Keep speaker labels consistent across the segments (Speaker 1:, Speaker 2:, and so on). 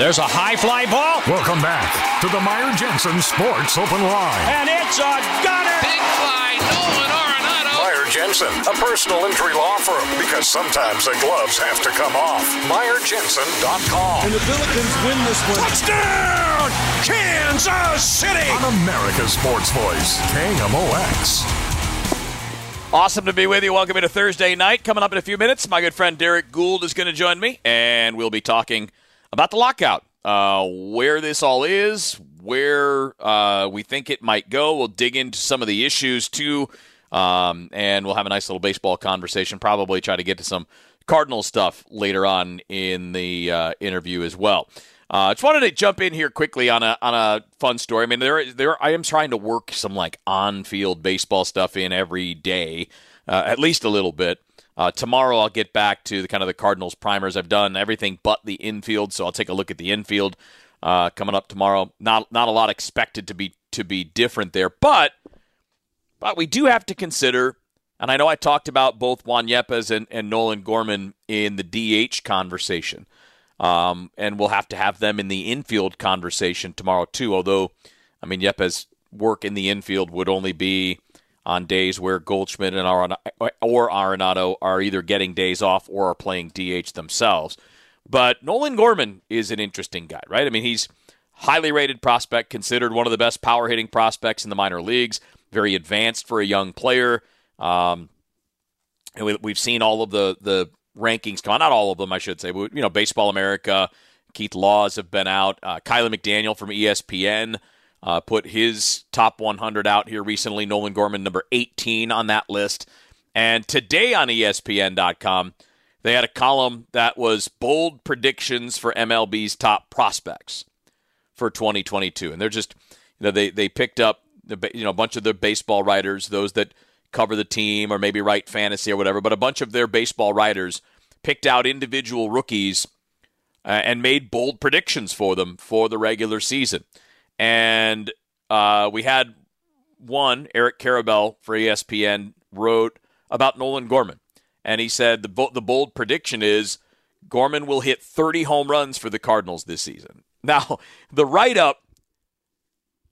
Speaker 1: There's a high fly ball.
Speaker 2: Welcome back to the Meyer Jensen Sports Open Line.
Speaker 1: And it's a gunner.
Speaker 3: Big fly, Nolan Arenado.
Speaker 2: Meyer Jensen, a personal injury law firm, because sometimes the gloves have to come off. MeyerJensen.com.
Speaker 4: And the Billikens win this one.
Speaker 1: Touchdown, Kansas City.
Speaker 2: On America's Sports Voice, KMOX.
Speaker 5: Awesome to be with you. Welcome into Thursday night. Coming up in a few minutes, my good friend Derrick Goold is going to join me, and we'll be talking about the lockout, uh, where this all is, where uh, we think it might go. We'll dig into some of the issues too, um, and we'll have a nice little baseball conversation. Probably try to get to some Cardinal stuff later on in the uh, interview as well. I uh, just wanted to jump in here quickly on a on a fun story. I mean, there there I am trying to work some like on field baseball stuff in every day, uh, at least a little bit. Uh, tomorrow I'll get back to the kind of the Cardinals primers. I've done everything but the infield, so I'll take a look at the infield uh, coming up tomorrow. Not not a lot expected to be to be different there, but but we do have to consider. And I know I talked about both Juan Yepez and, and Nolan Gorman in the DH conversation. Um, and we'll have to have them in the infield conversation tomorrow too. Although, I mean, Yepez' work in the infield would only be on days where Goldschmidt and or Arenado are either getting days off or are playing DH themselves. But Nolan Gorman is an interesting guy, right? I mean, he's highly rated prospect, considered one of the best power hitting prospects in the minor leagues, very advanced for a young player. Um, and we, we've seen all of the the rankings come not all of them, I should say, but you know, Baseball America, Keith Laws have been out, uh, Kiley McDaniel from ESPN uh, put his top 100 out here recently. Nolan Gorman, number 18 on that list. And today on ESPN.com, they had a column that was bold predictions for MLB's top prospects for 2022. And they're just, you know, they, they picked up, you know, a bunch of the baseball writers, those that cover the team or maybe write fantasy or whatever, but a bunch of their baseball writers picked out individual rookies uh, and made bold predictions for them for the regular season. And uh, we had one, Eric Karabell for ESPN, wrote about Nolan Gorman. And he said the, the bold prediction is Gorman will hit 30 home runs for the Cardinals this season. Now, the write up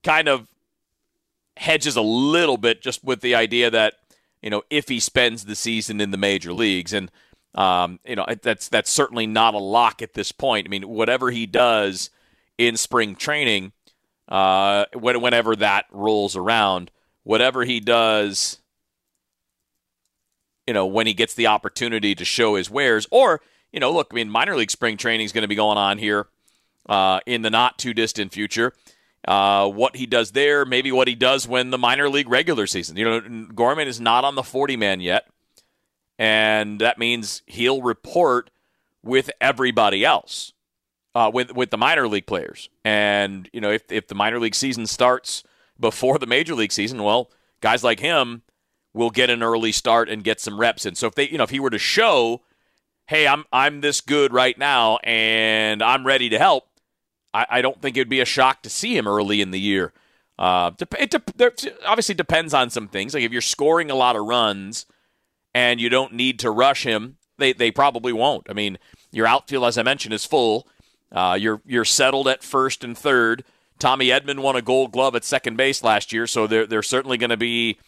Speaker 5: kind of hedges a little bit just with the idea that, you know, if he spends the season in the major leagues. And, um, you know, that's, that's certainly not a lock at this point. I mean, whatever he does in spring training uh, whenever that rolls around. Whatever he does, you know, when he gets the opportunity to show his wares, or you know, look, I mean, minor league spring training is going to be going on here uh, in the not too distant future. Uh, what he does there, maybe what he does when the minor league regular season. You know, Gorman is not on the 40 man yet, and that means he'll report with everybody else uh, with with the minor league players. And you know, if if the minor league season starts before the major league season, well, guys like him will get an early start and get some reps in. So if they, you know, if he were to show, hey, I'm I'm this good right now and I'm ready to help, I, I don't think it would be a shock to see him early in the year. Uh, it, it obviously depends on some things. Like if you're scoring a lot of runs and you don't need to rush him, they they probably won't. I mean, your outfield, as I mentioned, is full. Uh, you're you're settled at first and third. Tommy Edman won a Gold Glove at second base last year, so they're they're certainly going to be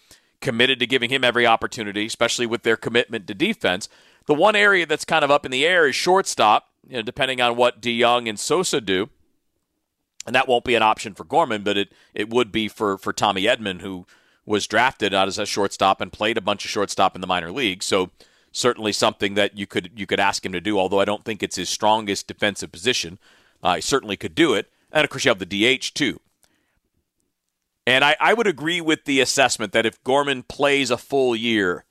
Speaker 5: committed to giving him every opportunity, especially with their commitment to defense. The one area that's kind of up in the air is shortstop, you know, depending on what DeJong and Sosa do. And that won't be an option for Gorman, but it, it would be for, for Tommy Edman, who was drafted out as a shortstop and played a bunch of shortstop in the minor league. So certainly something that you could you could ask him to do. Although I don't think it's his strongest defensive position, uh, he certainly could do it. And of course, you have the DH too. And I, I would agree with the assessment that if Gorman plays a full year,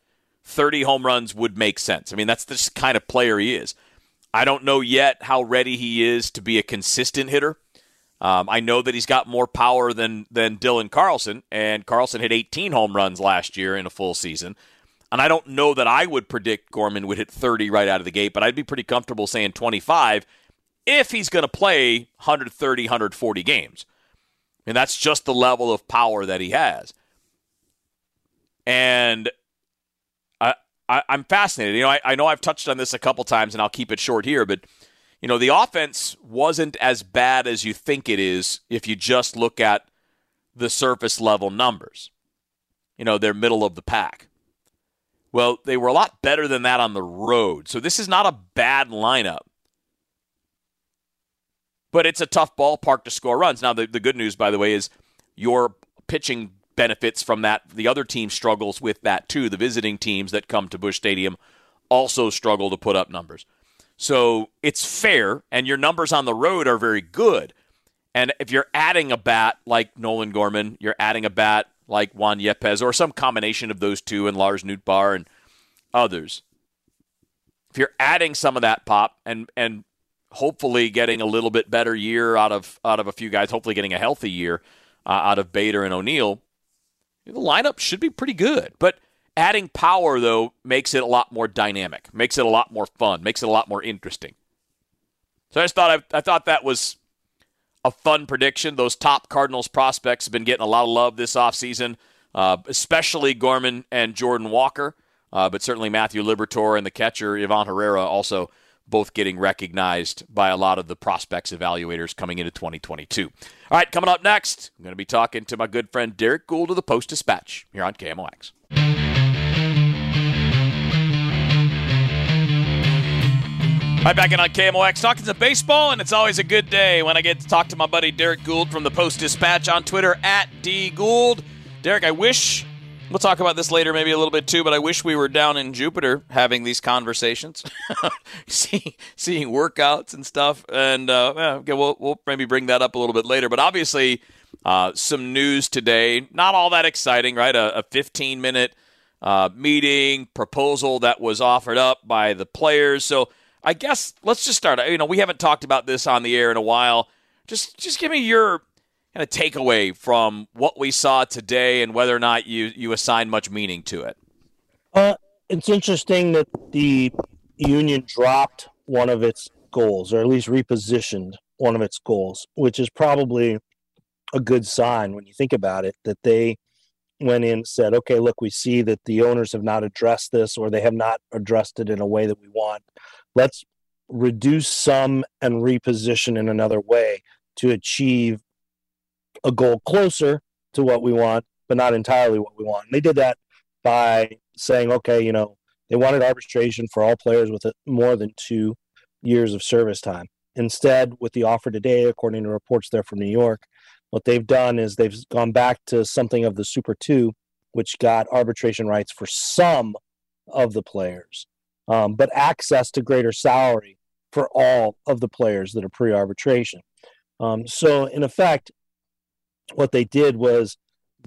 Speaker 5: 30 home runs would make sense. I mean, that's the kind of player he is. I don't know yet how ready he is to be a consistent hitter. Um, I know that he's got more power than than Dylan Carlson, and Carlson hit 18 home runs last year in a full season. And I don't know that I would predict Gorman would hit 30 right out of the gate, but I'd be pretty comfortable saying 25 if he's going to play 130, 140 games. And that's just the level of power that he has. And I, I, am fascinated. You know, I, I know I've touched on this a couple times, and I'll keep it short here, but you know, the offense wasn't as bad as you think it is if you just look at the surface level numbers. You know, they're middle of the pack. Well, they were a lot better than that on the road. So this is not a bad lineup. But it's a tough ballpark to score runs. Now, the, the good news, by the way, is your pitching benefits from that. The other team struggles with that too. The visiting teams that come to Busch Stadium also struggle to put up numbers. So it's fair, and your numbers on the road are very good. And if you're adding a bat like Nolan Gorman, you're adding a bat like Juan Yepez or some combination of those two, and Lars Nootbaar and others. If you're adding some of that pop and and hopefully getting a little bit better year out of out of a few guys, hopefully getting a healthy year uh, out of Bader and O'Neill, the lineup should be pretty good. But adding power though makes it a lot more dynamic, makes it a lot more fun, makes it a lot more interesting. So I just thought I, I thought that was a fun prediction. Those top Cardinals prospects have been getting a lot of love this offseason, uh, especially Gorman and Jordan Walker, uh, but certainly Matthew Liberatore and the catcher Ivan Herrera also both getting recognized by a lot of the prospects evaluators coming into 2022. All right, coming up next, I'm going to be talking to my good friend Derrick Goold of the Post Dispatch here on KMOX. Right back in on KMOX, talking some baseball, and it's always a good day when I get to talk to my buddy Derrick Goold from the Post Dispatch on Twitter at dgoold. Derek, I wish we'll talk about this later, maybe a little bit too, but I wish we were down in Jupiter having these conversations, seeing seeing workouts and stuff. And uh, yeah, okay, we'll we'll maybe bring that up a little bit later. But obviously, uh, some news today, not all that exciting, right? A, a 15 minute uh, meeting proposal that was offered up by the players. So I guess let's just start. You know, we haven't talked about this on the air in a while. Just just give me your kind of takeaway from what we saw today and whether or not you you assign much meaning to it.
Speaker 4: Uh, it's interesting that the union dropped one of its goals, or at least repositioned one of its goals, which is probably a good sign when you think about it. That they went in and said, "Okay, look, we see that the owners have not addressed this, or they have not addressed it in a way that we want." Let's reduce some and reposition in another way to achieve a goal closer to what we want, but not entirely what we want. And they did that by saying, okay, you know, they wanted arbitration for all players with more than two years of service time. Instead, with the offer today, according to reports there from New York, what they've done is they've gone back to something of the Super 2, which got arbitration rights for some of the players um, but access to greater salary for all of the players that are pre arbitration. Um, so, in effect, what they did was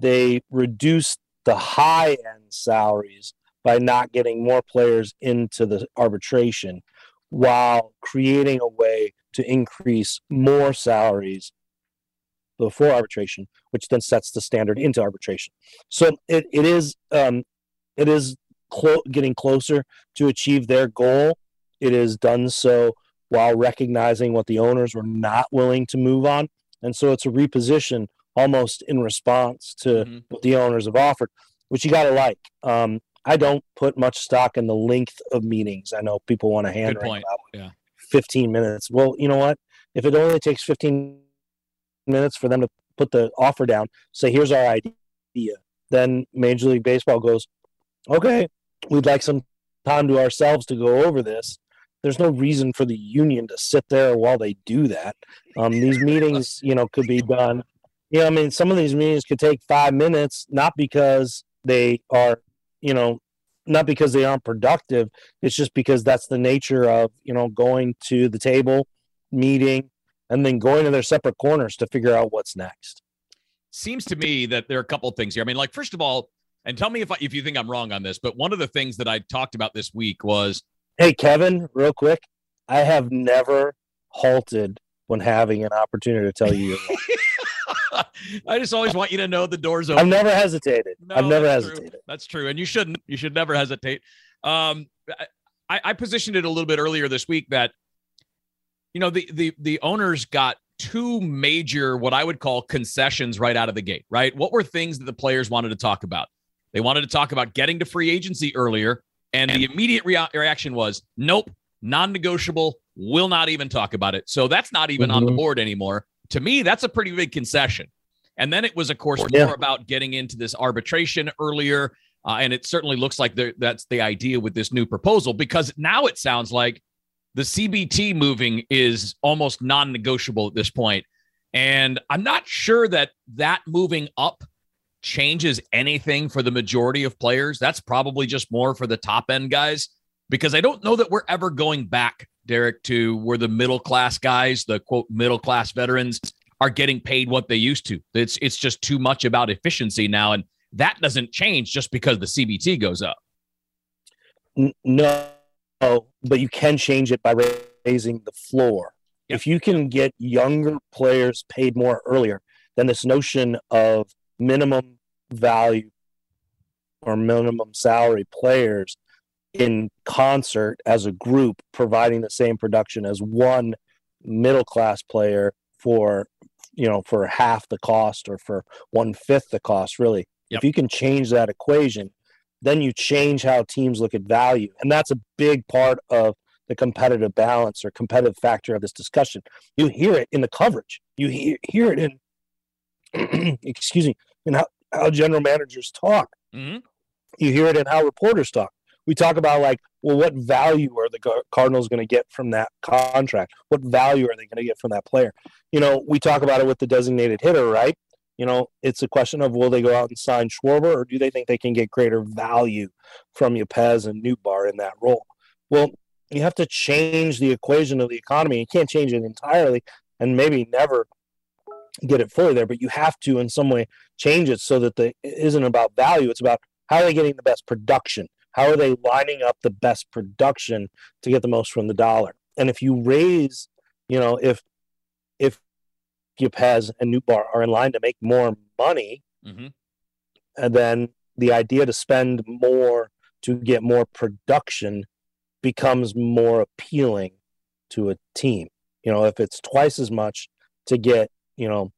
Speaker 4: they reduced the high end salaries by not getting more players into the arbitration while creating a way to increase more salaries before arbitration, which then sets the standard into arbitration. So it, it is um, it is clo- getting closer to achieve their goal. It is done so while recognizing what the owners were not willing to move on. And so it's a reposition almost in response to mm-hmm. what the owners have offered, which you got to like. Um, I don't put much stock in the length of meetings. I know people want to hand
Speaker 6: about yeah.
Speaker 4: 15 minutes. Well, you know what? If it only takes 15 minutes for them to put the offer down, say, here's our idea, then Major League Baseball goes, okay, we'd like some time to ourselves to go over this. There's no reason for the union to sit there while they do that. Um, these meetings, you know, could be done. You know, I mean, some of these meetings could take five minutes, not because they are, you know, not because they aren't productive. It's just because that's the nature of, you know, going to the table, meeting, and then going to their separate corners to figure out what's next.
Speaker 6: Seems to me that there are a couple of things here. I mean, like, first of all, and tell me if I, if you think I'm wrong on this, but one of the things that I talked about this week was,
Speaker 4: hey Kevin, real quick, I have never halted when having an opportunity to tell you.
Speaker 6: I just always want you to know the door's open.
Speaker 4: I've never hesitated. No, I've never
Speaker 6: that's
Speaker 4: hesitated.
Speaker 6: True. That's true, and you shouldn't. You should never hesitate. Um, I, I positioned it a little bit earlier this week that, you know, the the the owners got two major what I would call concessions right out of the gate. Right, what were things that the players wanted to talk about? They wanted to talk about getting to free agency earlier, and the immediate rea- reaction was, "Nope,
Speaker 5: non-negotiable. Will not even talk about it. So that's not even on the
Speaker 4: Mhm.
Speaker 5: board anymore. To me, that's a pretty big concession. And then it was, of course,
Speaker 4: Yeah.
Speaker 5: more about getting into this arbitration earlier. Uh, and it certainly looks like that's the idea with this new proposal because now it sounds like the CBT moving is almost non negotiable at this point. And I'm not sure that that moving up changes anything for the majority of players. That's probably just more for the top end guys because I don't know that we're ever going back, Derrick, to where the middle class guys, the quote middle class veterans, are getting paid what they used to. It's it's just too much about efficiency now, and that doesn't change just because the CBT goes up.
Speaker 4: No, but you can change it by raising the floor.
Speaker 5: Yep.
Speaker 4: If you can get younger players paid more earlier, then this notion of minimum value or minimum salary players in concert as a group providing the same production as one middle class player for you know for half the cost or for one fifth the cost really.
Speaker 5: Yep.
Speaker 4: if you can change that equation then you change how teams look at value. And that's a big part of the competitive balance or competitive factor of this discussion. You hear it in the coverage. You hear, hear it in excuse me in how, how general managers talk
Speaker 5: Mm-hmm.
Speaker 4: you hear it in how reporters talk. We talk about like, well, what value are the Cardinals going to get from that contract? What value are they going to get from that player? You know, we talk about it with the designated hitter, right? You know, it's a question of will they go out and sign Schwarber, or do they think they can get greater value from Yepez and Nootbaar in that role? Well, you have to change the equation of the economy. You can't change it entirely, and maybe never get it fully there, but you have to in some way change it so that the it isn't about value. It's about how are they getting the best production? How are they lining up the best production to get the most from the dollar? And if you raise, you know, if if Yepez and Nootbaar are in line to make more money,
Speaker 5: Mm-hmm.
Speaker 4: and then the idea to spend more to get more production becomes more appealing to a team. You know, if it's twice as much to get, you know,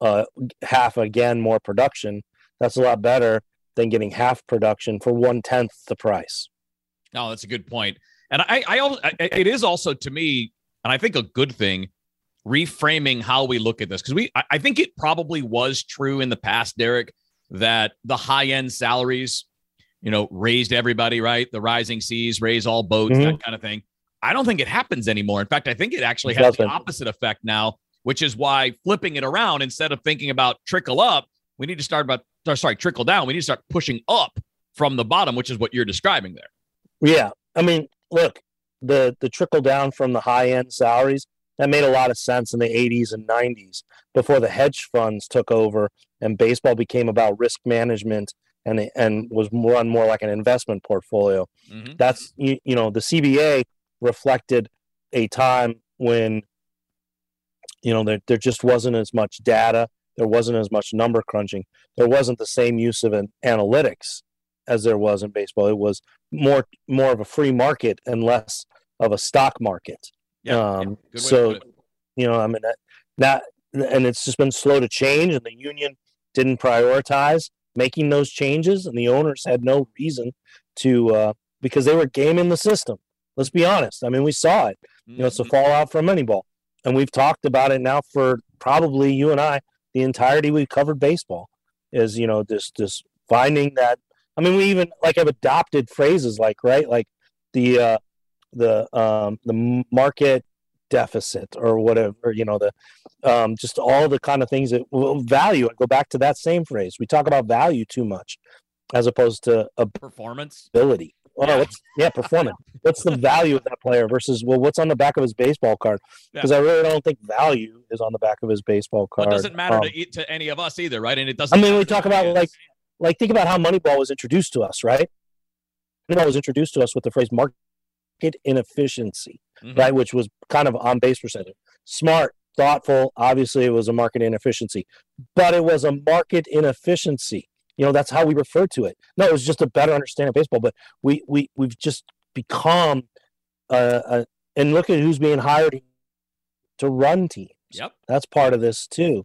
Speaker 4: uh, half again more production, that's a lot better than getting half production for one tenth the price.
Speaker 5: No, that's a good. And I, I, I, it is also to me, and I think a good thing, reframing how we look at this because we, I, I think it probably was true in the past, Derrick, that the high end salaries, you know, raised everybody, right? The rising seas raise all boats,
Speaker 4: Mhm.
Speaker 5: that kind of thing. I don't think it happens anymore. In fact, I think it actually has the opposite effect now, which is why flipping it around instead of thinking about trickle up, we need to start about or sorry, trickle down. We need to start pushing up from the bottom, which is what you're describing there.
Speaker 4: Yeah, I mean, look, the the trickle down from the high end salaries that made a lot of sense in the 80s and 90s before the hedge funds took over and baseball became about risk management and and was run more like an investment portfolio.
Speaker 5: Mhm.
Speaker 4: That's you, you know the CBA reflected a time when you know there there just wasn't as much data, there wasn't as much number crunching, there wasn't the same use of an analytics as there was in baseball. It was more more of a free market and less of a stock market.
Speaker 5: Yeah,
Speaker 4: Um,
Speaker 5: yeah, good way to
Speaker 4: so you know, I mean that, that and it's just been slow to change, and the union didn't prioritize making those changes, and the owners had no reason to uh, because they were gaming the system. Let's be honest. I mean, we saw it. You know, it's a
Speaker 5: Mhm.
Speaker 4: fallout from Moneyball, and we've talked about it now for probably you and I the entirety we've covered baseball. Is you know this this finding that. I mean, we even like have adopted phrases like right, like the uh, the um, the market deficit or whatever you know the um, just all the kind of things that well, value i go back to that same phrase we talk about value too much as opposed to a
Speaker 5: performance.
Speaker 4: ability oh
Speaker 5: Yeah.
Speaker 4: what's yeah performance what's the value of that player versus well what's on the back of his baseball card because i really don't think value is on the back of his baseball card
Speaker 5: it doesn't matter
Speaker 4: Um,
Speaker 5: to, to any of us either, right? And it doesn't.
Speaker 4: I mean, we talk about like, like think about how Moneyball was introduced to us, right? Moneyball was introduced to us with the phrase market inefficiency,
Speaker 5: Mhm.
Speaker 4: right? Which was kind of on base percentage. Smart, thoughtful. Obviously, it was a market inefficiency, but it was a market inefficiency. You know, that's how we refer to it. No, it was just a better understanding of baseball. But we we we've just become, uh, uh and look at who's being hired to run teams
Speaker 5: Yep.
Speaker 4: that's part of this too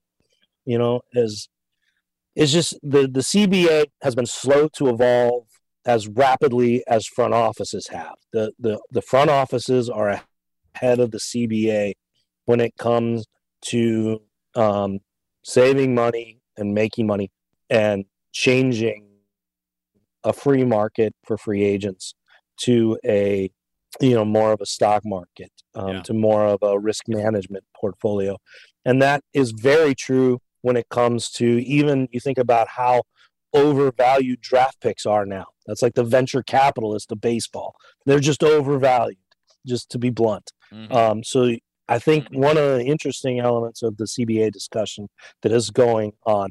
Speaker 4: you know is it's just the the cba has been slow to evolve as rapidly as front offices have. The the the front offices are ahead of the CBA when it comes to um, saving money and making money and changing a free market for free agents to a you know more of a stock market um,
Speaker 6: Yeah.
Speaker 4: to more of a risk management portfolio. And that is very true when it comes to even you think about how overvalued draft picks are now. That's like the venture capitalist of baseball. They're just overvalued just to be blunt.
Speaker 5: Mhm.
Speaker 4: um, so I think one of the interesting elements of the CBA discussion that is going on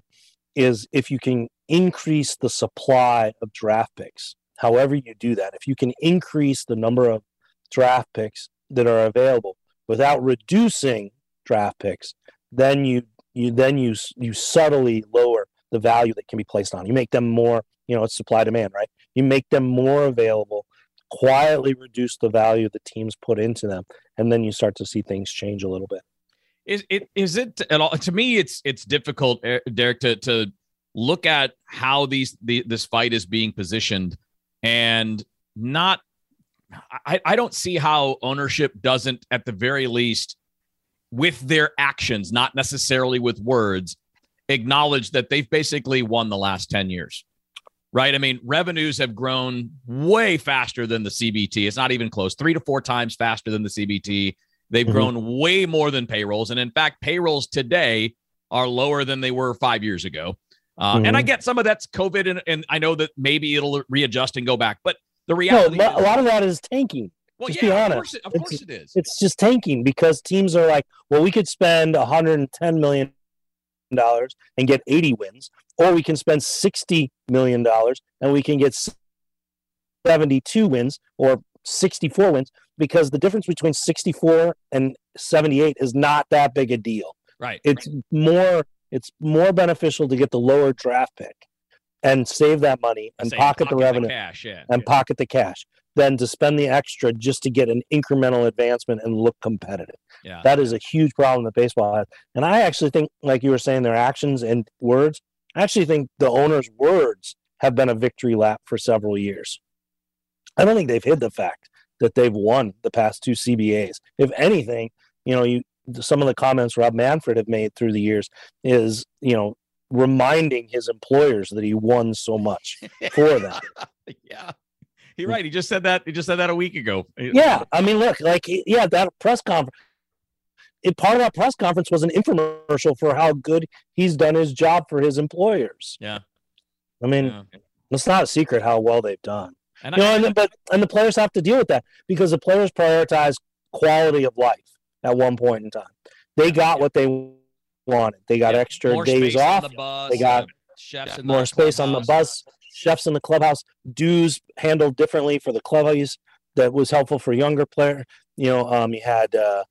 Speaker 4: is if you can increase the supply of draft picks, however you do that, if you can increase the number of draft picks that are available without reducing draft picks, then you you then you you subtly lower the value that can be placed on. You make them more, you know, it's supply demand, right? You make them more available, quietly reduce the value the teams put into them, and then you start to see things change a little bit.
Speaker 6: Is it is it at all to me it's it's difficult Derrick to to look at how these the this fight is being positioned and not I, I don't see how ownership doesn't at the very least with their actions not necessarily with words acknowledge that they've basically won the last 10 years right i mean revenues have grown way faster than the cbt it's not even close three to four times faster than the cbt They've
Speaker 4: Mhm.
Speaker 6: grown way more than payrolls. And in fact, payrolls today are lower than they were five years ago. Uh, And I get some of that's COVID, and, and I know that maybe it'll readjust and go back. But the
Speaker 4: No,
Speaker 6: reality
Speaker 4: a
Speaker 6: is,
Speaker 4: lot of that is tanking.
Speaker 6: well,
Speaker 4: just
Speaker 6: yeah,
Speaker 4: be
Speaker 6: of course, it, of course it is.
Speaker 4: It's just tanking because teams are like, well, we could spend 110 million dollars and get 80 wins, or we can spend 60 million dollars and we can get 72 wins or 64 wins because the difference between 64 and 78 is not that big a deal.
Speaker 6: Right.
Speaker 4: It's more it's more beneficial to get the lower draft pick and save that money and
Speaker 6: Say,
Speaker 4: pocket, the revenue
Speaker 6: cash. Yeah.
Speaker 4: and pocket the cash than to spend the extra just to get an incremental advancement and look competitive.
Speaker 6: yeah.
Speaker 4: That is a huge problem that baseball has. And I actually think, like you were saying, their actions and words, I actually think the owner's words have been a victory lap for several years. I don't think they've hid the fact that they've won the past two CBAs. If anything, you know, you some of the comments Rob Manfred have made through the years is, you know, reminding his employers that he won so much for that.
Speaker 6: yeah. You're right. He just said that. He just said that a week ago.
Speaker 4: Yeah, I mean, look, like, yeah, that press conference. It, part of that press conference was an infomercial for how good he's done his job for his employers.
Speaker 6: Yeah.
Speaker 4: I mean,
Speaker 6: Yeah.
Speaker 4: it's not a secret how well they've done.
Speaker 6: And
Speaker 4: You know,
Speaker 6: I,
Speaker 4: and, but and the players have to deal with that because the players prioritize quality of life at one point in time. They got what they wanted. They got
Speaker 6: Yeah,
Speaker 4: extra days off.
Speaker 6: the bus,
Speaker 4: They got
Speaker 6: chefs in
Speaker 4: more
Speaker 6: the
Speaker 4: space on the bus, chefs in the clubhouse, dues handled differently for the clubhouse that was helpful for younger player. You know, um, you had uh,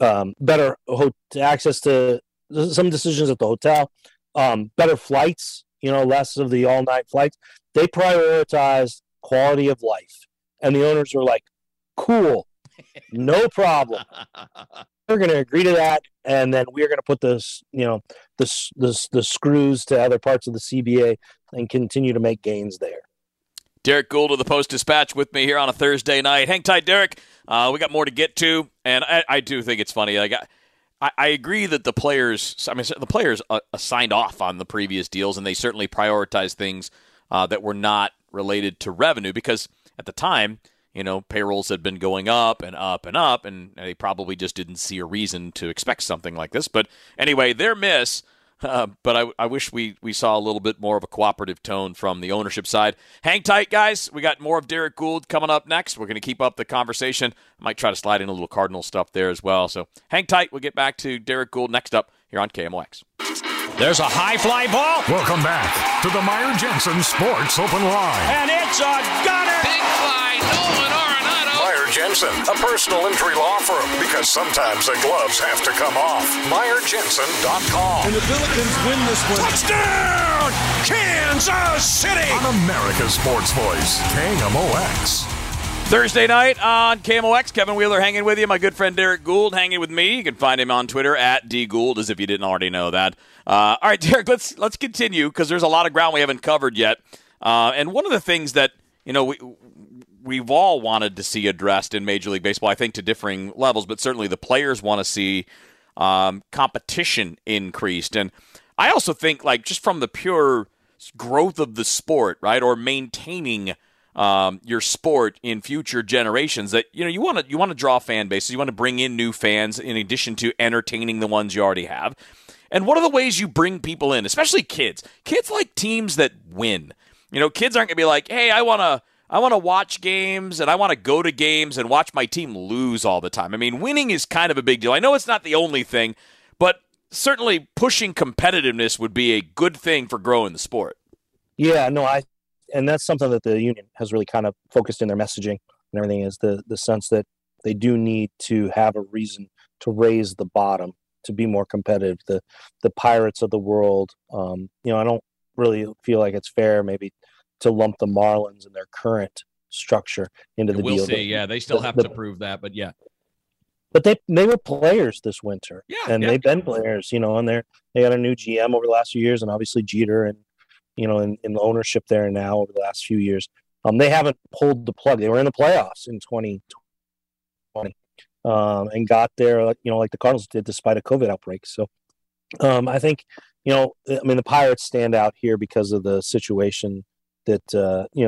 Speaker 4: um, better ho- access to some decisions at the hotel, um, better flights. You know, less of the all night flights. They prioritized quality of life, and the owners were like, "Cool, no problem." we're going to agree to that, and then we're going to put this, you know, the s- the the screws to other parts of the CBA and continue to make gains there.
Speaker 5: Derrick Goold of the Post Dispatch with me here on a Thursday night. Hang tight, Derrick. Uh, we got more to get to, and I, I do think it's funny. Like, I, I agree that the players, I mean, the players uh, signed off on the previous deals, and they certainly prioritized things uh, that were not related to revenue because at the time, you know, payrolls had been going up and up and up, and they probably just didn't see a reason to expect something like this. But anyway, their miss. Uh, but I, I wish we, we saw a little bit more of a cooperative tone from the ownership side. Hang tight, guys. We got more of Derrick Goold coming up next. We're going to keep up the conversation. I might try to slide in a little Cardinal stuff there as well. So hang tight. We'll get back to Derrick Goold next up here on KMOX.
Speaker 1: There's a high fly ball,
Speaker 2: Welcome back to the Meyer Jensen Sports Open Line.
Speaker 1: and it's a gunner.
Speaker 3: Big fly, Nolan Arenado.
Speaker 2: Meyer Jensen, a personal injury law firm, because sometimes the gloves have to come off. MeyerJensen.com.
Speaker 7: And the Billikens win this one.
Speaker 1: Touchdown, Kansas City.
Speaker 2: On America's Sports Voice, KMOX.
Speaker 5: Thursday night on KMOX. Kevin Wheeler hanging with you. My good friend Derrick Goold hanging with me. You can find him on Twitter at dgoold, as if you didn't already know that. Uh, all right, Derrick, let's let's continue because there's a lot of ground we haven't covered yet. Uh, and one of the things that you know, we we've all wanted to see addressed in Major League Baseball. I think to differing levels, but certainly the players want to see um, competition increased, and I also think like just from the pure growth of the sport, right, or maintaining um, your sport in future generations that you know you want to you want to draw fan bases you want to bring in new fans in addition to entertaining the ones you already have. And what are the ways you bring people in especially kids? Kids like teams that win. You know kids aren't going to be like hey i want to i want to watch games and i want to go to games and watch my team lose all the time. I mean winning is kind of a big deal. I know it's not the only thing but certainly pushing competitiveness would be a good thing for growing the sport.
Speaker 4: Yeah no i and that's something that the union has really kind of focused in their messaging and everything is the the sense that they do need to have a reason to raise the bottom to be more competitive. The the pirates of the world, um, you know, I don't really feel like it's fair maybe to lump the Marlins and their current structure into the
Speaker 6: we'll
Speaker 4: deal.
Speaker 6: see. yeah, they still
Speaker 4: the,
Speaker 6: have
Speaker 4: the,
Speaker 6: to prove that, but yeah.
Speaker 4: But they they were players this winter,
Speaker 6: yeah,
Speaker 4: and
Speaker 6: yeah.
Speaker 4: they've been players, you know, and they're they got a new GM over the last few years, and obviously Jeter and you know, in, in the ownership there now over the last few years. Um, they haven't pulled the plug. They were in the playoffs in 2020 um, and got there, you know, like the Cardinals did despite a COVID outbreak. So um, I think, you know, I mean, the Pirates stand out here because of the situation that, uh, you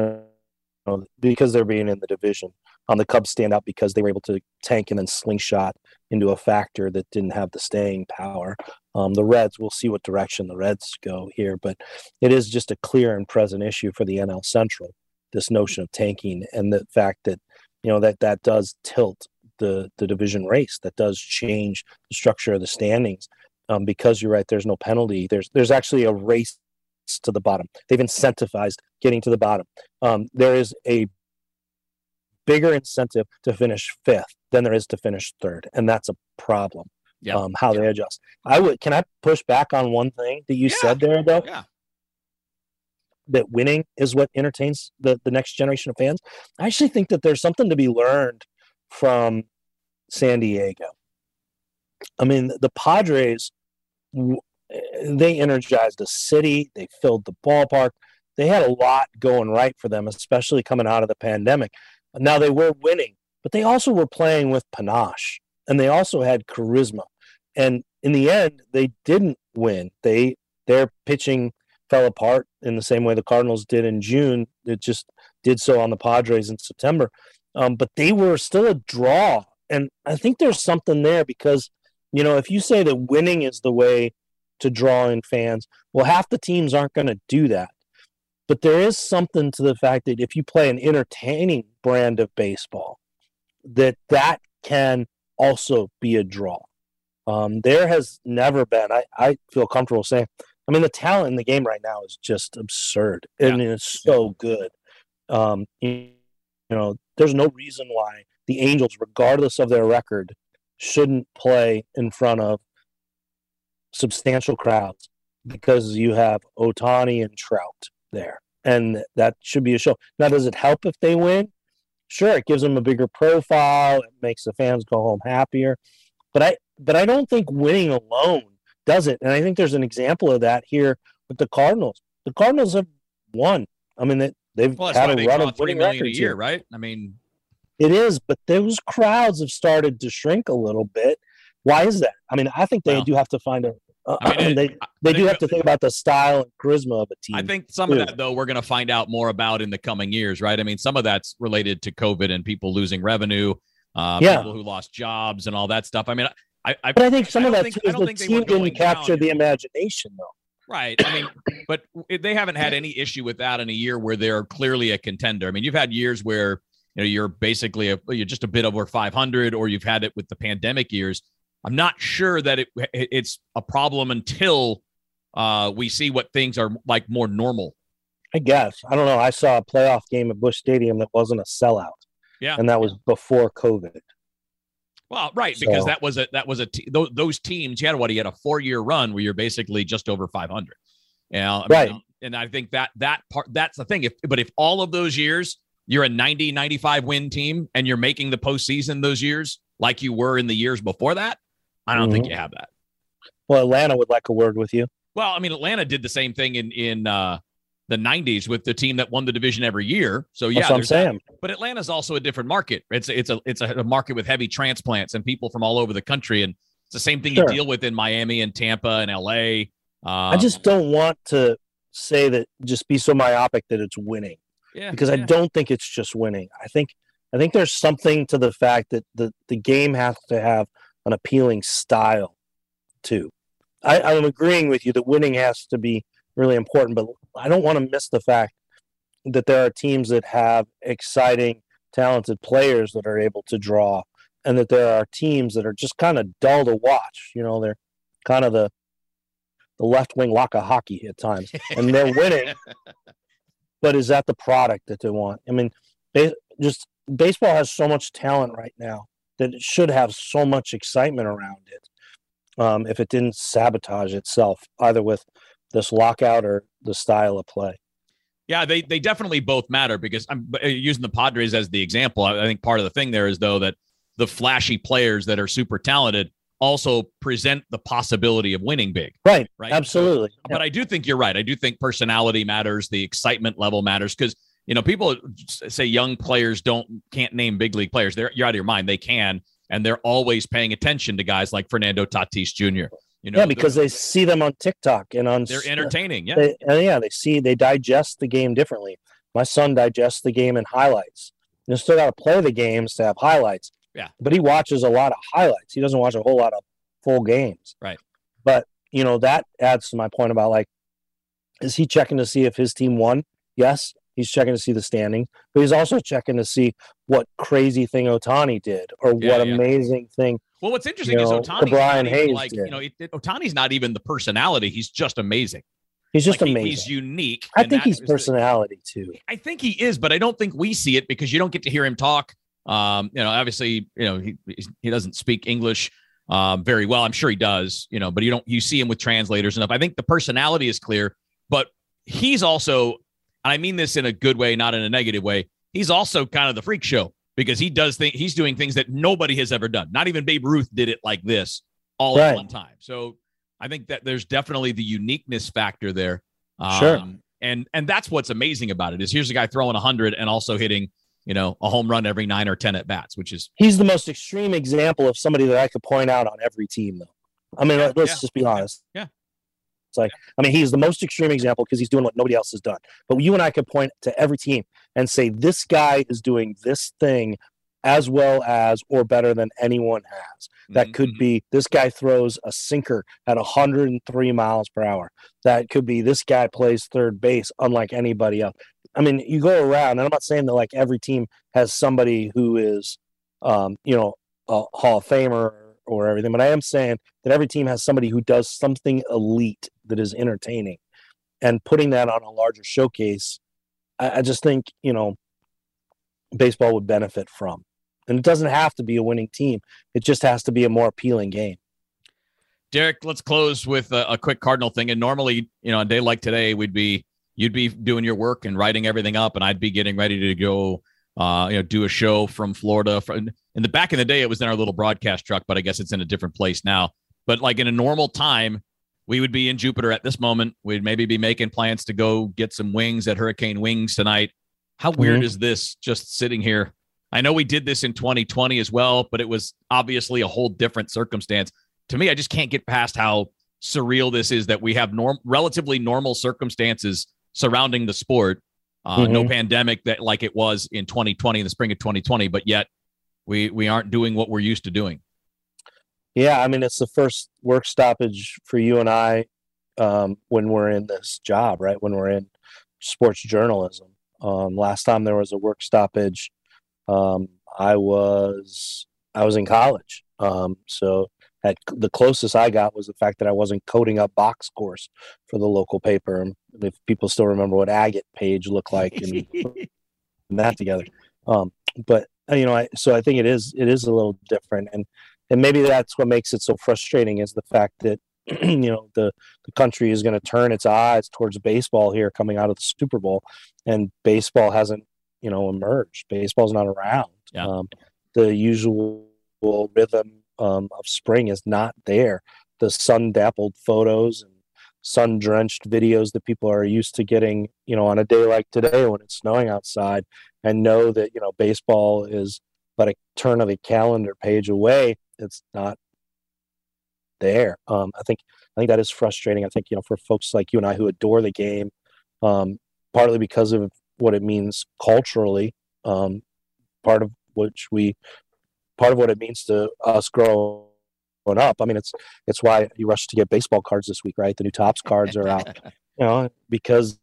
Speaker 4: know, because they're being in the division. Um, the Cubs stand out because they were able to tank and then slingshot into a factor that didn't have the staying power. Um, the Reds, we'll see what direction the Reds go here, but it is just a clear and present issue for the NL Central. This notion of tanking and the fact that you know that that does tilt the the division race, that does change the structure of the standings. Um, because you're right, there's no penalty. There's there's actually a race to the bottom. They've incentivized getting to the bottom. Um, there is a bigger incentive to finish fifth than there is to finish third, and that's a problem.
Speaker 6: Yeah.
Speaker 4: Um, how
Speaker 6: yeah.
Speaker 4: they adjust. I would. Can I push back on one thing that you
Speaker 6: Yeah.
Speaker 4: said there, though?
Speaker 6: Yeah.
Speaker 4: That winning is what entertains the the next generation of fans. I actually think that there's something to be learned from San Diego. I mean, the Padres, they energized the city. They filled the ballpark. They had a lot going right for them, especially coming out of the pandemic. Now they were winning, but they also were playing with panache and they also had charisma. And in the end, they didn't win. They their pitching fell apart in the same way the Cardinals did in June. It just did so on the Padres in September. Um, but they were still a draw, and I think there's something there because you know if you say that winning is the way to draw in fans, well, half the teams aren't going to do that. But there is something to the fact that if you play an entertaining brand of baseball, that that can also be a draw. Um, there has never been, I, I feel comfortable saying, I mean, the talent in the game right now is just absurd. yeah. and it's so good. Um, you, you know, there's no reason why the Angels, regardless of their record, shouldn't play in front of substantial crowds because you have Ohtani and Trout there. And that should be a show. Now, does it help if they win? Sure, it gives them a bigger profile. It makes the fans go home happier. But I, but I don't think winning alone does it. And I think there's an example of that here with the Cardinals. The Cardinals have won. I mean, they, they've
Speaker 6: Well,
Speaker 4: had a
Speaker 6: they
Speaker 4: run of winning
Speaker 6: million a year,
Speaker 4: here.
Speaker 6: right? I mean,
Speaker 4: It is, but those crowds have started to shrink a little bit. Why is that? I mean, I think they
Speaker 6: Well,
Speaker 4: do have to find a. Uh,
Speaker 6: I mean, it-
Speaker 4: they they do have to think about the style and charisma of a team.
Speaker 6: I think some of that, though, we're going to find out more about in the coming years, right? I mean, some of that's related to COVID and people losing revenue, uh,
Speaker 4: Yeah.
Speaker 6: people who lost jobs and all that stuff. I mean, I, I,
Speaker 4: But I think some
Speaker 6: I
Speaker 4: of that
Speaker 6: think-
Speaker 4: too is the team didn't capture the imagination, though.
Speaker 6: Right. I mean, but they haven't had any issue with that in a year where they're clearly a contender. I mean, you've had years where you know you're basically a, you're just a bit over 500, or you've had it with the pandemic years. I'm not sure that it it's a problem until uh, we see what things are like more normal.
Speaker 4: I guess I don't know. I saw a playoff game at Busch Stadium that wasn't a sellout,
Speaker 6: Yeah.
Speaker 4: and that was before COVID.
Speaker 6: Well, right, because
Speaker 4: So-
Speaker 6: that was a that was a te- those, those teams. You had what? You had a four year run where you're basically just over 500. Yeah, I mean,
Speaker 4: Right.
Speaker 6: And I think that that part that's the thing. If but if all of those years you're a 90 95 win team and you're making the postseason those years like you were in the years before that, I don't think
Speaker 4: Mhm.
Speaker 6: you have that.
Speaker 4: Well, Atlanta would like a word with you.
Speaker 6: Well, I mean, Atlanta did the same thing in in uh,
Speaker 5: the 90s with the team that won the division every year. So yeah,
Speaker 4: I'm
Speaker 5: that.
Speaker 4: saying.
Speaker 5: But Atlanta's also a different market. It's a, it's a it's a market with heavy transplants and people from all over the country, and it's the same thing
Speaker 4: Sure.
Speaker 5: you deal with in Miami and Tampa and LA. Um,
Speaker 4: I just don't want to say that just be so myopic that it's winning
Speaker 5: yeah,
Speaker 4: because I don't think it's just winning. I think I think there's something to the fact that the, the game has to have an appealing style too. I, I'm agreeing with you that winning has to be really important, but I don't want to miss the fact that there are teams that have exciting, talented players that are able to draw, and that there are teams that are just kind of dull to watch. You know, they're kind of the the left wing lock of hockey at times, and they're winning. but is that the product that they want? I mean, just baseball has so much talent right now that it should have so much excitement around it. Um, if it didn't sabotage itself, either with this lockout or the style of play.
Speaker 5: Yeah, they they definitely both matter because I'm uh, using the Padres as the example. I I think part of the thing there is though that the flashy players that are super talented also present the possibility of winning big,
Speaker 4: Right.
Speaker 5: right? So-
Speaker 4: Absolutely.
Speaker 5: but I do think you're right. I do think personality matters, the excitement level matters because you know people say young players don't can't name big league players. They're you're out of your mind. They can, and they're always paying attention to guys like Fernando Tatis Jr. You know,
Speaker 4: yeah, because
Speaker 5: they're,
Speaker 4: see them on TikTok and on
Speaker 5: they're uh, entertaining. Yeah,
Speaker 4: They, and yeah, they see they digest the game differently. My son digests the game in highlights. You still got to play the games to have highlights.
Speaker 5: Yeah.
Speaker 4: but he watches a lot of highlights. He doesn't watch a whole lot of full games.
Speaker 5: Right.
Speaker 4: But you know that adds to my point about like, is he checking to see if his team won? Yes, he's checking to see the standing, but he's also checking to see what crazy thing Ohtani did or
Speaker 5: Yeah,
Speaker 4: what
Speaker 5: yeah.
Speaker 4: amazing thing.
Speaker 5: Well, what's interesting
Speaker 4: You
Speaker 5: is Ohtani.
Speaker 4: Brian Hayes
Speaker 5: like
Speaker 4: did.
Speaker 5: you know, it, it- Ohtani's not even the personality. He's just amazing.
Speaker 4: He's just
Speaker 5: Like, he-
Speaker 4: amazing.
Speaker 5: he's unique.
Speaker 4: I think he's
Speaker 5: is the-
Speaker 4: personality too.
Speaker 5: I think he is, but I don't think we see it because you don't get to hear him talk. Um, you know, obviously, you know, he he doesn't speak English um, very well. I'm sure he does, you know, but you don't you see him with translators and stuff. I think the personality is clear, but he's also, and I mean this in a good way, not in a negative way. He's also kind of the freak show because he does think he's doing things that nobody has ever done. Not even Babe Ruth did it like this all at one time. So I think that there's definitely the uniqueness factor there.
Speaker 4: Sure.
Speaker 5: Um, and and that's what's amazing about it is here's a guy throwing 100 and also hitting you know a home run every nine or ten at bats which is
Speaker 4: he's the most extreme example of somebody that I could point out on every team, though. I mean, let's
Speaker 5: yeah,
Speaker 4: just be honest.
Speaker 5: yeah.
Speaker 4: It's like, I mean, he's the most extreme example because he's doing what nobody else has done. But you and I could point to every team and say, this guy is doing this thing as well as or better than anyone has. That could
Speaker 5: Mhm.
Speaker 4: be this guy throws a sinker at 103 miles per hour. That could be this guy plays third base unlike anybody else. I mean, you go around, and I'm not saying that like every team has somebody who is, um, you know, a Hall of Famer or everything, but I am saying that every team has somebody who does something elite that is entertaining, and putting that on a larger showcase, I, I just think you know, baseball would benefit from. And it doesn't have to be a winning team; it just has to be a more appealing game.
Speaker 5: derrick let's close with a, a quick cardinal thing and normally you know a day like today we'd be you'd be doing your work and writing everything up and i'd be getting ready to go uh, you know do a show from florida from, in the back in the day it was in our little broadcast truck but i guess it's in a different place now but like in a normal time we would be in jupiter at this moment we'd maybe be making plans to go get some wings at hurricane wings tonight how weird
Speaker 4: Mhm.
Speaker 5: is this just sitting here I know we did this in 2020 as well, but it was obviously a whole different circumstance. To me, I just can't get past how surreal this is that we have norm relatively normal circumstances surrounding the sport. Uh, No pandemic that like it was in 2020 in the spring of 2020, but yet we we aren't doing what we're used to doing.
Speaker 4: Yeah, I mean, it's the first work stoppage for you and I um, when we're in this job, right? When we're in sports journalism. Um, last time there was a work stoppage, um, I was I was in college, um, so at the closest I got was the fact that I wasn't coding up box scores for the local paper. And if people still remember what agate page looked like and putting that together, um, but uh, you know, I, so I think it is it is a little different, and and maybe that's what makes it so frustrating is the fact that you know the the country is going to turn its eyes towards baseball here coming out of the Super Bowl, and baseball hasn't you know emerged. Baseball's not around.
Speaker 5: Yeah.
Speaker 4: Um, the usual rhythm um, of spring is not there. The sun dappled photos and sun drenched videos that people are used to getting, you know, on a day like today when it's snowing outside and know that, you know, baseball is but a turn of a calendar page away. It's not there. Um, I think I think that is frustrating. I think you know for folks like you and I who adore the game, um, partly because of what it means culturally, um, part of which we, part of what it means to us growing up. I mean, it's it's why you rush to get baseball cards this week, right? The new Topps cards are out, you know, because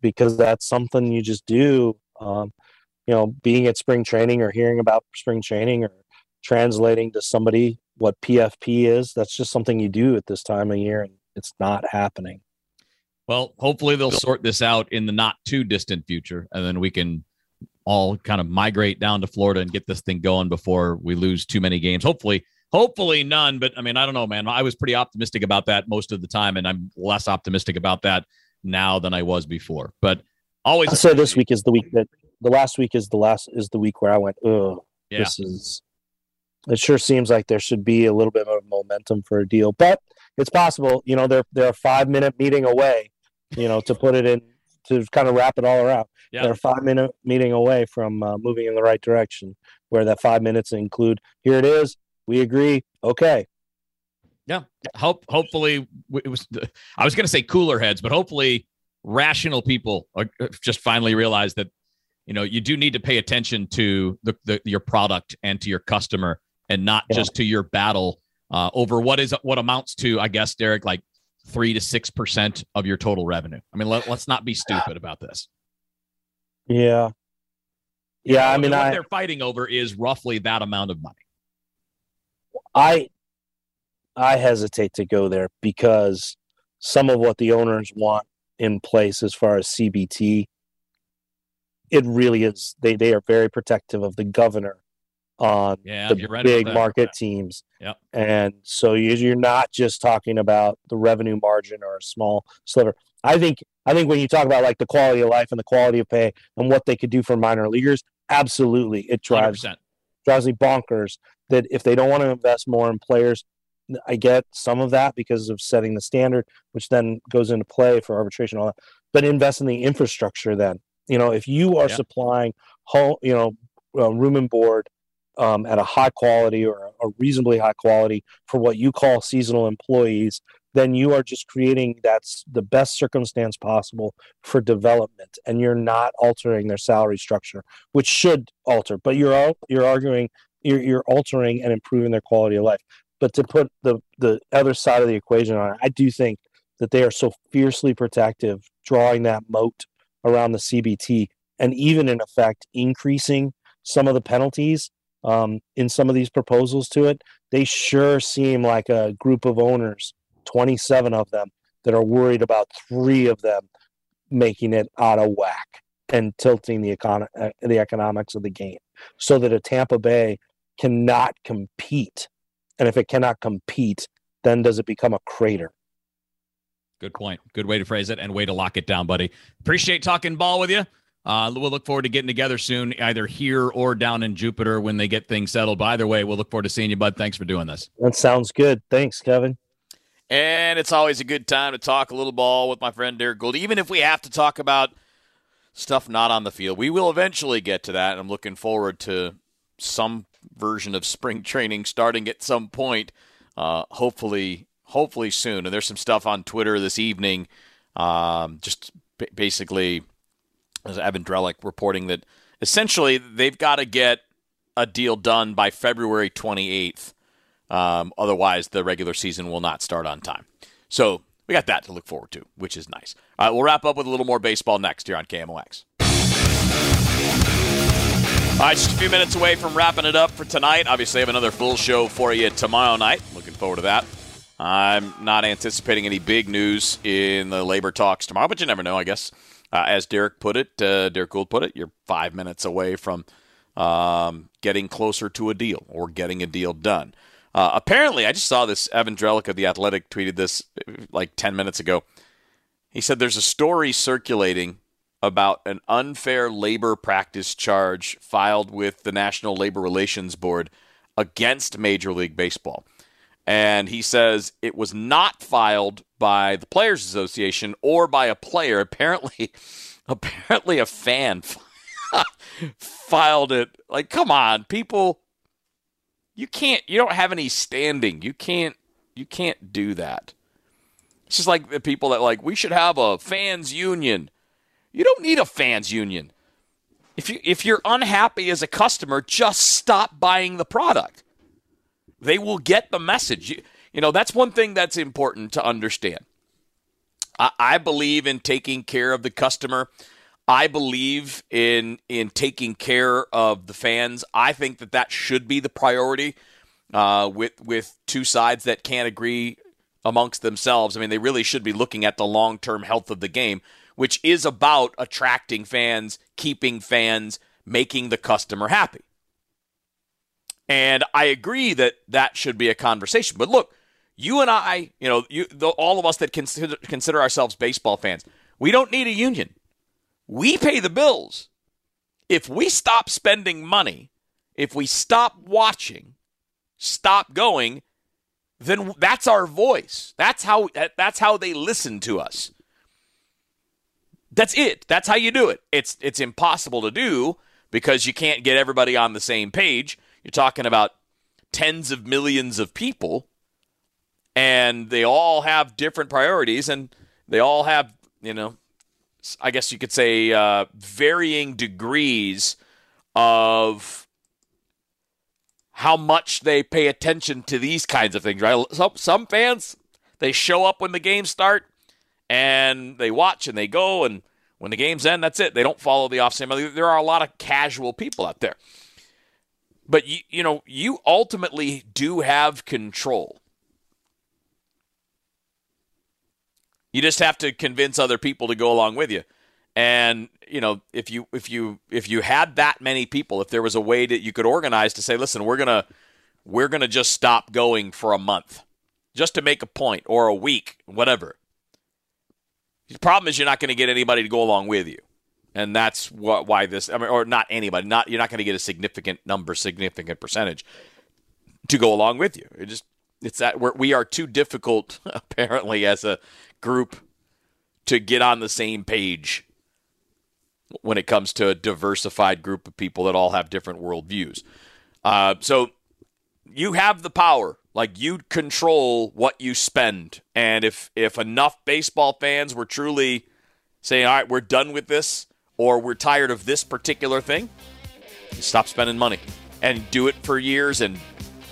Speaker 4: because that's something you just do. Um, you know, being at spring training or hearing about spring training or translating to somebody what PFP is, that's just something you do at this time of year, and it's not happening.
Speaker 6: Well, hopefully they'll sort this out in the not too distant future, and then we can all kind of migrate down to Florida and get this thing going before we lose too many games. Hopefully, hopefully none. But I mean, I don't know, man. I was pretty optimistic about that most of the time, and I'm less optimistic about that now than I was before. But always,
Speaker 4: I say this week is the week that the last week is the last is the week where I went, oh,
Speaker 6: yeah.
Speaker 4: this is. It sure seems like there should be a little bit of momentum for a deal, but it's possible. You know, they're they're a five minute meeting away. You know, to put it in to kind of wrap it all around.
Speaker 6: Yeah.
Speaker 4: They're a five minute meeting away from uh, moving in the right direction. Where that five minutes include here it is. We agree. Okay,
Speaker 6: Yeah. Hope hopefully it was I was going to say cooler heads, but hopefully rational people are, just finally realize that you know you do need to pay attention to the, the your product and to your customer and not
Speaker 4: Yeah.
Speaker 6: just to your battle uh, over what is what amounts to I guess Derrick like 3 to 6% of your total revenue. I mean let, let's not be stupid about this.
Speaker 4: yeah, yeah. I mean,
Speaker 6: what
Speaker 4: I
Speaker 6: they're fighting over is roughly that amount of money.
Speaker 4: I I hesitate to go there because some of what the owners want in place as far as CBT, it really is they they are very protective of the governor on
Speaker 6: Yeah,
Speaker 4: the
Speaker 6: right
Speaker 4: big market teams. And so you- you're not just talking about the revenue margin or a small sliver. I think I think when you talk about like the quality of life and the quality of pay and what they could do for minor leaguers, absolutely it drives
Speaker 6: 100%.
Speaker 4: drives me bonkers that if they don't want to invest more in players, I get some of that because of setting the standard, which then goes into play for arbitration and all that. But invest in the infrastructure then. You know, if you are
Speaker 6: Yeah.
Speaker 4: supplying home, you know, uh, room and board um, at a high quality or a reasonably high quality for what you call seasonal employees, then you are just creating that's the best circumstance possible for development, and you're not altering their salary structure, which should alter. But you're you're arguing you're, you're altering and improving their quality of life. But to put the the other side of the equation on it, I do think that they are so fiercely protective, drawing that moat around the CBT, and even in effect increasing some of the penalties um, in some of these proposals to it. They sure seem like a group of owners, twenty seven of them, that are worried about three of them making it out of whack and tilting the econ- uh, the economics of the game, so that a Tampa Bay cannot compete. And if it cannot compete, then does it become a crater?
Speaker 6: Good point. Good way to phrase it and way to lock it down, buddy. Appreciate talking ball with you. Uh, we'll look forward to getting together soon, either here or down in Jupiter when they get things settled. But either way, we'll look forward to seeing you, bud. Thanks for doing this.
Speaker 4: That sounds good. Thanks, Kevin.
Speaker 5: And it's always a good time to talk a little ball with my friend Derrick Goold, even if we have to talk about stuff not on the field. We will eventually get to that, and I'm looking forward to some version of spring training starting at some point, uh, hopefully, hopefully soon. And there's some stuff on Twitter this evening, um, just b- basically, as Evan Drellich reporting that essentially they've got to get a deal done by February 28th. Um, otherwise, the regular season will not start on time. So we got that to look forward to, which is nice. All right, we'll wrap up with a little more baseball next here on KMOX. All right, just a few minutes away from wrapping it up for tonight. Obviously, I have another full show for you tomorrow night. Looking forward to that. I'm not anticipating any big news in the labor talks tomorrow, but you never know, I guess. Uh, as Derrick put it, uh, Derrick Goold put it, you're five minutes away from um, getting closer to a deal or getting a deal done. Uh, apparently, I just saw this. Evan Drellich of The Athletic tweeted this uh, like 10 minutes ago. He said there's a story circulating about an unfair labor practice charge filed with the National Labor Relations Board against Major League Baseball. And he says it was not filed by the Players Association or by a player. Apparently, apparently a fan filed it. Like, come on, people. You can't. You don't have any standing. You can't. You can't do that. It's just like the people that like we should have a fans union. You don't need a fans union. If you if you're unhappy as a customer, just stop buying the product. They will get the message. You, you know, that's one thing that's important to understand. I, I believe in taking care of the customer. I believe in in taking care of the fans. I think that that should be the priority. Uh, with with two sides that can't agree amongst themselves. I mean, they really should be looking at the long term health of the game, which is about attracting fans, keeping fans, making the customer happy. And I agree that that should be a conversation. But look, you and I, you know, you, the, all of us that consider, consider ourselves baseball fans, we don't need a union. We pay the bills. If we stop spending money, if we stop watching, stop going, then that's our voice. That's how that's how they listen to us. That's it. That's how you do it. It's it's impossible to do because you can't get everybody on the same page. You're talking about tens of millions of people and they all have different priorities and they all have, you know, I guess you could say uh, varying degrees of how much they pay attention to these kinds of things, right? Some, some fans, they show up when the games start and they watch and they go, and when the games end, that's it. They don't follow the off season. There are a lot of casual people out there. But, you, you know, you ultimately do have control. You just have to convince other people to go along with you. And you know, if you if you if you had that many people, if there was a way that you could organize to say, listen, we're gonna we're gonna just stop going for a month, just to make a point, or a week, whatever. The problem is you're not going to get anybody to go along with you, and that's what why this. I mean, or not anybody. Not you're not going to get a significant number, significant percentage to go along with you. It just it's that we're, we are too difficult apparently as a group to get on the same page when it comes to a diversified group of people that all have different worldviews. Uh, so you have the power. Like you control what you spend. And if if enough baseball fans were truly saying, all right, we're done with this, or we're tired of this particular thing, stop spending money and do it for years and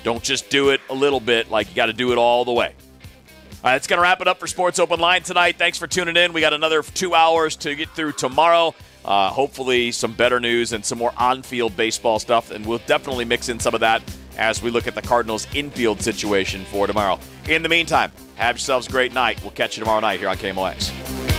Speaker 5: don't just do it a little bit. Like you got to do it all the way. All right, that's going to wrap it up for Sports Open Line tonight. Thanks for tuning in. We got another two hours to get through tomorrow. Uh, hopefully, some better news and some more on field baseball stuff. And we'll definitely mix in some of that as we look at the Cardinals' infield situation for tomorrow. In the meantime, have yourselves a great night. We'll catch you tomorrow night here on KMOX.